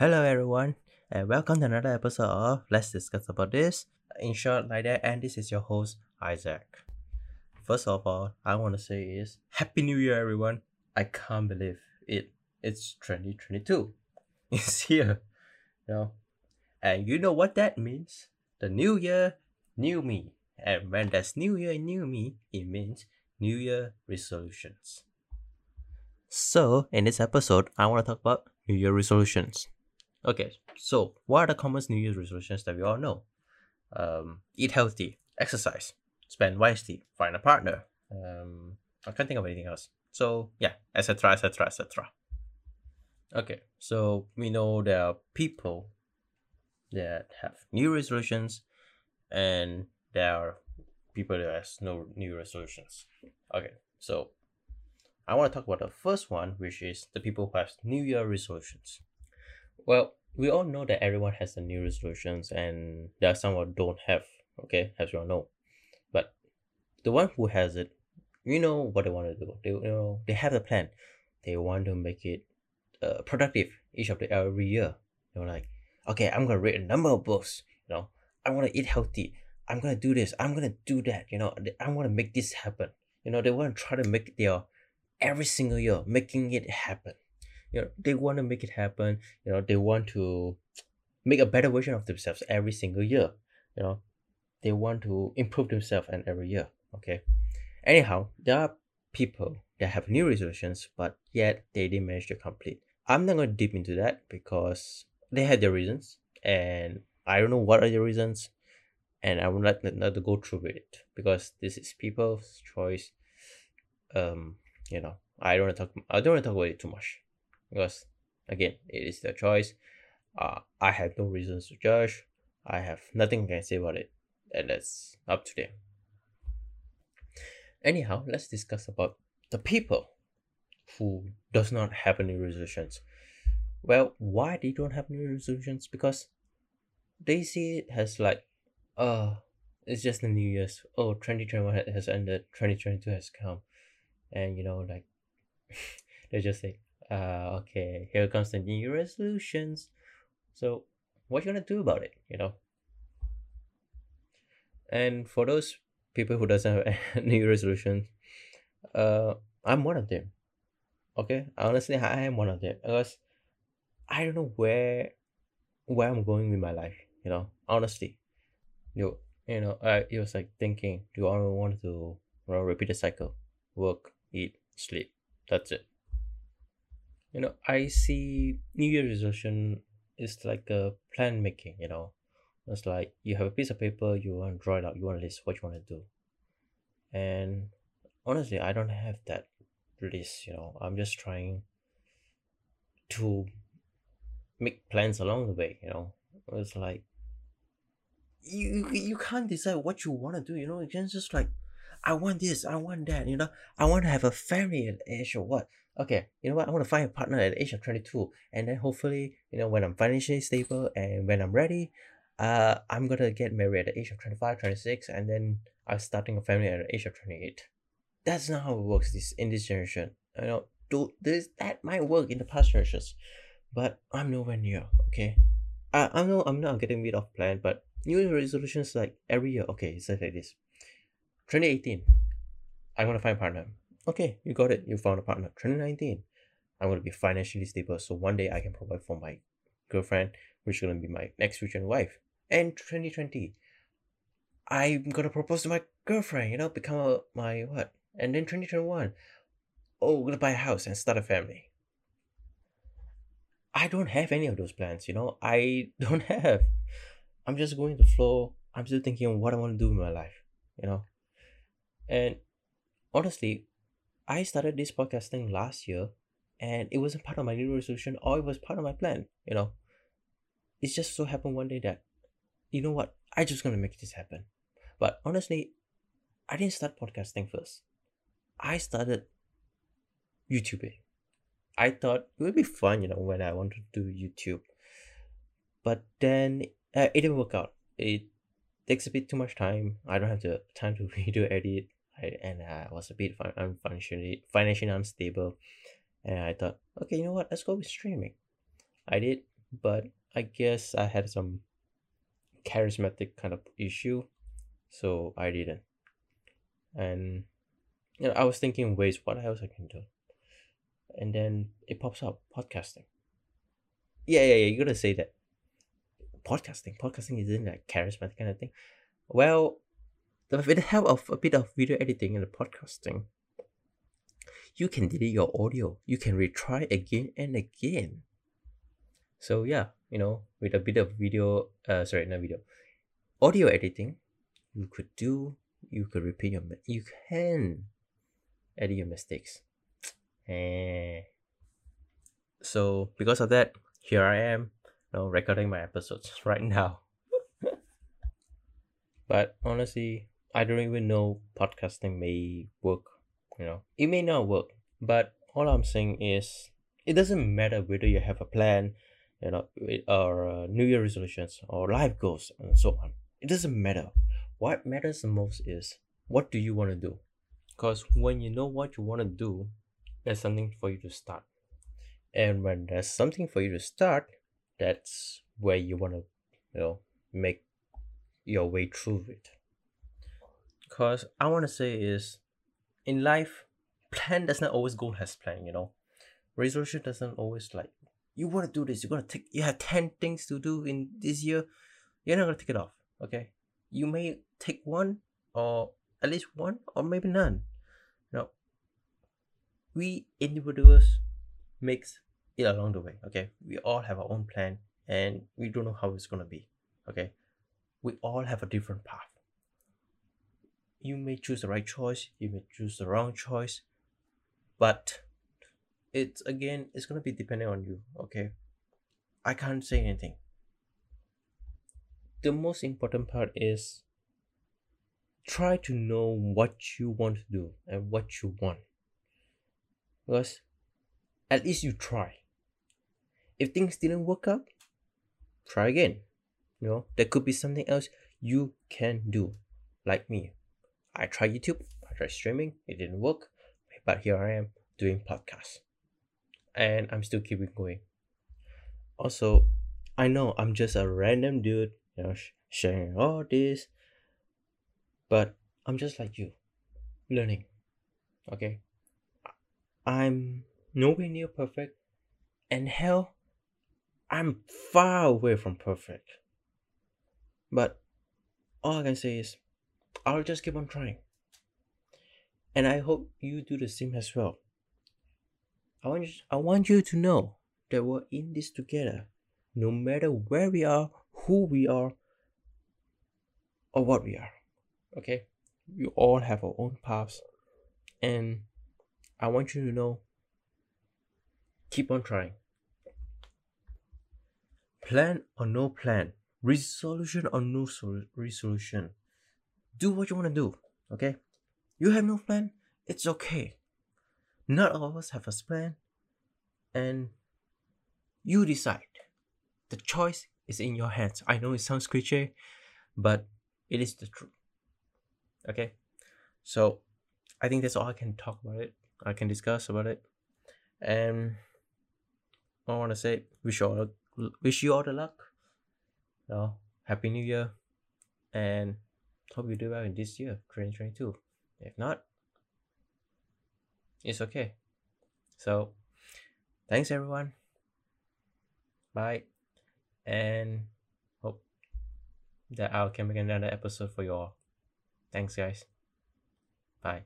Hello, everyone, and welcome to another episode of Let's Discuss About This. In short, like that, and this is your host, Isaac. First of all, I want to say is Happy New Year, everyone. I can't believe it. It's 2022. It's here. You know, and you know what that means? The new year, new me. And when there's new year, new me, it means new year resolutions. So, in this episode, I want to talk about New Year resolutions. Okay, so what are the common New Year's resolutions that we all know? Um, eat healthy, exercise, spend wisely, find a partner. Um, I can't think of anything else. So yeah, etc., etc., etc. Okay, so we know there are people that have new resolutions, and there are people that has no new resolutions. Okay, so I want to talk about the first one, which is the people who have New Year resolutions. Well, we all know that everyone has the new resolutions, and there are some who don't have. Okay, as you all know, but the one who has it, you know what they want to do. They you know they have the plan. They want to make it uh, productive each of the every year. Know, like okay, I'm gonna read a number of books. You know, I want to eat healthy. I'm gonna do this. I'm gonna do that. You know, I want to make this happen. You know, they want to try to make their every single year, making it happen you know they want to make it happen you know they want to make a better version of themselves every single year you know. They want to improve themselves and every year okay. Anyhow there are people that have new resolutions but yet they didn't manage to complete. I'm not going to deep into that because they had their reasons and i don't know what are the reasons and i would like not to go through with it because this is people's choice. Um you know i don't want to talk i don't want to talk about it too much because again it is their choice. Uh, i have no reasons to judge. I have nothing I can say about it and that's up to them. Anyhow let's discuss about the people who does not have any resolutions. Well why they don't have new resolutions? Because they see it as like uh it's just the new year's. Oh 2021 has ended. 2022 has come. And you know like they just say uh, okay, here comes the new resolutions. So, what you gonna do about it? You know. And for those people who doesn't have new resolutions, uh, I'm one of them. Okay, honestly, I am one of them because I don't know where where I'm going with my life. You know, honestly, you you know, I it was like thinking, do I want to you know, repeat the cycle, work, eat, sleep. That's it you know i see new year resolution is like a plan making you know. It's like you have a piece of paper you want to draw it out you want to list what you want to do. And honestly i don't have that list you know. I'm just trying to make plans along the way you know. It's like you you can't decide what you want to do you know. You can just like i want this i want that you know i want to have a family at the age of what okay, you know what, I want to find a partner at the age of 22. And then hopefully, you know, when I'm financially stable and when I'm ready, uh, I'm going to get married at the age of 25, 26, and then I'm starting a family at the age of 28. That's not how it works this in this generation. You know, do this that might work in the past generations, but I'm nowhere near. Okay, I I know I'm not getting rid of plan, but new resolutions like every year. Okay, it's like this. 2018, I'm going to find a partner okay, you got it. You found a partner. 2019, I'm going to be financially stable. So one day I can provide for my girlfriend, which is going to be my next future wife. And 2020, I'm going to propose to my girlfriend, you know, become a, my what? And then 2021, oh, we're going to buy a house and start a family. I don't have any of those plans, you know. I don't have. I'm just going to flow. I'm still thinking what I want to do in my life, you know. And honestly, I started this podcasting last year and it wasn't part of my new resolution or it was part of my plan, you know. It just so happened one day that, you know what, I just gonna make this happen. But honestly, I didn't start podcasting first. I started YouTubing. I thought it would be fun, you know, when I wanted to do YouTube. But then uh, it didn't work out. It takes a bit too much time. I don't have the time to video edit right? And uh, I was a bit fin- financially financially unstable, and I thought, okay, you know what? Let's go with streaming. I did but I guess I had some charismatic kind of issue, so I didn't. And you know, I was thinking ways what else I can do, and then it pops up podcasting. Yeah, yeah, yeah. You gotta say that. Podcasting, podcasting isn't like charismatic kind of thing. Well, with the help of a bit of video editing and podcasting, you can delete your audio. You can retry again and again. So yeah, you know, with a bit of video, uh, sorry, not video, audio editing, you could do, you could repeat your, you can edit your mistakes. Eh. So because of that, here I am, you know, recording my episodes right now. but honestly, I don't even know podcasting may work. You know, it may not work, but all I'm saying is it doesn't matter whether you have a plan you know or uh, new year resolutions or life goals and so on. It doesn't matter. What matters the most is what do you want to do? Because when you know what you want to do there's something for you to start. And when there's something for you to start that's where you want to you know make your way through it because i want to say is in life plan does not always go as planned you know? Resolution doesn't always like you want to do this you're to take you have 10 things to do in this year you're not to take it off okay? You may take one or at least one or maybe none Now, we individuals makes it along the way okay? We all have our own plan and we don't know how it's to be okay? We all have a different path you may choose the right choice you may choose the wrong choice but it's again it's gonna be depending on you okay? I can't say anything. The most important part is try to know what you want to do and what you want. Because at least you try. If things didn't work out try again. You know there could be something else you can do like me i tried youtube i tried streaming it didn't work but here i am doing podcasts and I'm still keeping going. Also, I know I'm just a random dude, you know, sh- sharing all this, but I'm just like you, learning. Okay, I'm nowhere near perfect, and hell, I'm far away from perfect. But all I can say is, I'll just keep on trying. And I hope you do the same as well. I want you, I want you to know that we're in this together, no matter where we are, who we are, or what we are. Okay, we all have our own paths, and I want you to know. Keep on trying. Plan or no plan, resolution or no sol- resolution. Do what you want to do. Okay, you have no plan. It's okay not all of us have a plan, and you decide. The choice is in your hands. I know it sounds cliche, but it is the truth. Okay, so I think that's all I can talk about it. I can discuss about it, and I want to say wish you all wish you all the luck. So happy New Year, and hope you do well in this year, 2022. If not, it's okay. So, thanks everyone. Bye. And hope that I'll can make another episode for you all. Thanks, guys. Bye.